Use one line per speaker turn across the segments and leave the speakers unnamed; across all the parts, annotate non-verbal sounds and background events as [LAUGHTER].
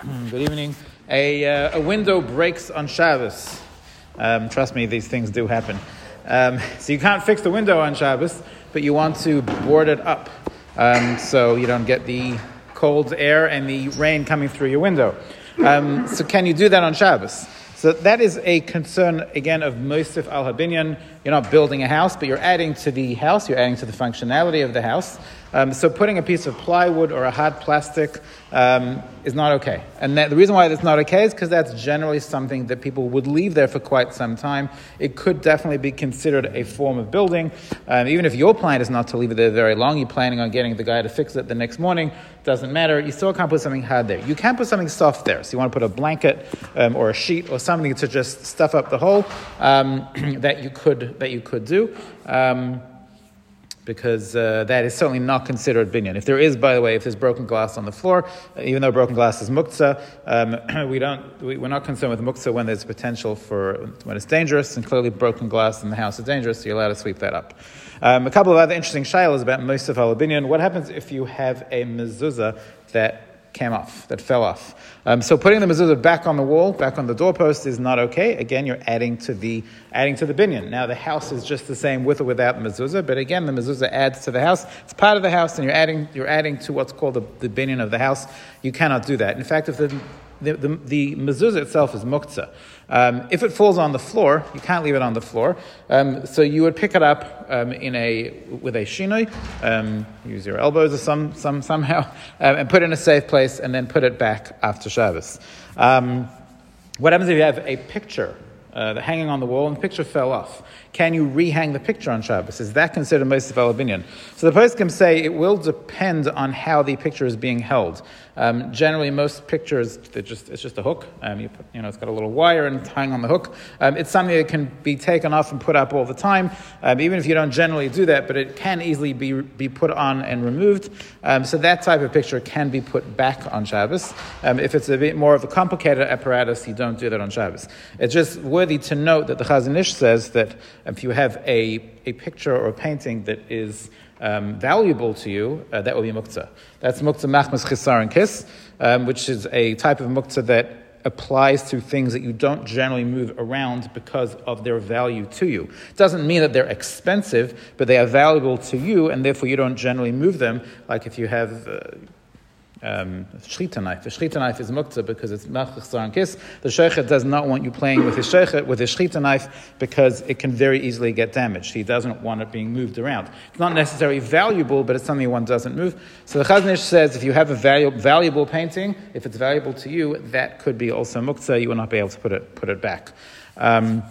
Good evening. A, uh, a window breaks on Shabbos. Um, trust me, these things do happen. Um, so you can't fix the window on Shabbos, but you want to board it up um, so you don't get the cold air and the rain coming through your window. Um, so can you do that on Shabbos? So that is a concern again of Mosif al Habinyan. You're not building a house, but you're adding to the house. You're adding to the functionality of the house. Um, so putting a piece of plywood or a hard plastic um, is not okay. And that, the reason why that's not okay is because that's generally something that people would leave there for quite some time. It could definitely be considered a form of building. Um, even if your plan is not to leave it there very long, you're planning on getting the guy to fix it the next morning, doesn't matter. You still can't put something hard there. You can put something soft there. So you want to put a blanket um, or a sheet or something to just stuff up the hole um, [CLEARS THROAT] that you could that you could do. Um, because uh, that is certainly not considered binyan. If there is, by the way, if there's broken glass on the floor, uh, even though broken glass is muktzah, um, [CLEARS THROAT] we don't, we, are not concerned with muktzah when there's potential for, when it's dangerous, and clearly broken glass in the house is dangerous, so you're allowed to sweep that up. Um, a couple of other interesting shilas about Mosif al. What happens if you have a mezuzah that came off, that fell off. Um, so putting the mezuzah back on the wall, back on the doorpost, is not okay. Again, you're adding to the adding to the binyan. Now the house is just the same with or without the mezuzah, but again, the mezuzah adds to the house. It's part of the house, and you're adding you're adding to what's called the, the binyan of the house. You cannot do that. In fact, if the the, the, the mezuzah itself is muktzah. Um, if it falls on the floor, you can't leave it on the floor. Um, so you would pick it up um, in a with a shinoi, um, use your elbows or some, some somehow, [LAUGHS] um, and put it in a safe place, and then put it back after Shabbos. Um, what happens if you have a picture uh, the hanging on the wall and the picture fell off? Can you rehang the picture on Shabbos? Is that considered Mosif al binyan? So the poskim say it will depend on how the picture is being held. Um, generally, most pictures, just, it's just a hook. Um, you, put, you know, it's got a little wire and it's hanging on the hook. Um, it's something that can be taken off and put up all the time, um, even if you don't generally do that, but it can easily be, be put on and removed. Um, so that type of picture can be put back on Shabbos. Um, if it's a bit more of a complicated apparatus, you don't do that on Shabbos. It's just worthy to note that the Chazon Ish says that if you have a, a picture or a painting that is um, valuable to you, uh, that will be muktzah. That's muktzah machmas chisaron um, which is a type of muktzah that applies to things that you don't generally move around because of their value to you. It doesn't mean that they're expensive, but they are valuable to you, and therefore you don't generally move them. Like if you have. Uh, um, shchita knife. The shchita knife is muktzah because it's machzar and kiss. The shochet does not want you playing with his shochet, with his shchita knife, because it can very easily get damaged. He doesn't want it being moved around. It's not necessarily valuable, but it's something one doesn't move. So the Chazon Ish says if you have a valu- valuable painting, if it's valuable to you, that could be also muktzah. You will not be able to put it, put it back. Um,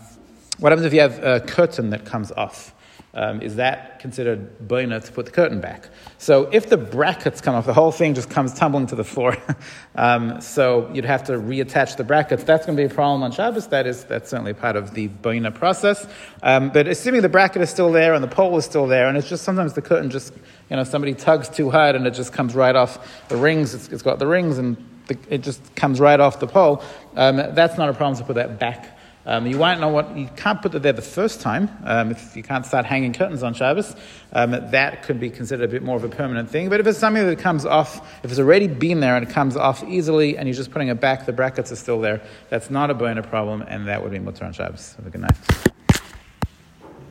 what happens if you have a curtain that comes off? Um, is that considered boina to put the curtain back? So if the brackets come off, the whole thing just comes tumbling to the floor. [LAUGHS] um, so you'd have to reattach the brackets. That's going to be a problem on Shabbos. That is that's certainly part of the boina process. Um, but assuming the bracket is still there and the pole is still there, and it's just sometimes the curtain just you know somebody tugs too hard and it just comes right off the rings. it's, it's got the rings and the, it just comes right off the pole. Um, that's not a problem to put that back um, you won't know what, you can't put it there the first time. Um, if you can't start hanging curtains on Shabbos, um, that could be considered a bit more of a permanent thing. But if it's something that comes off, if it's already been there and it comes off easily and you're just putting it back, the brackets are still there, that's not a boina problem and that would be mutter on Shabbos. Have a good night.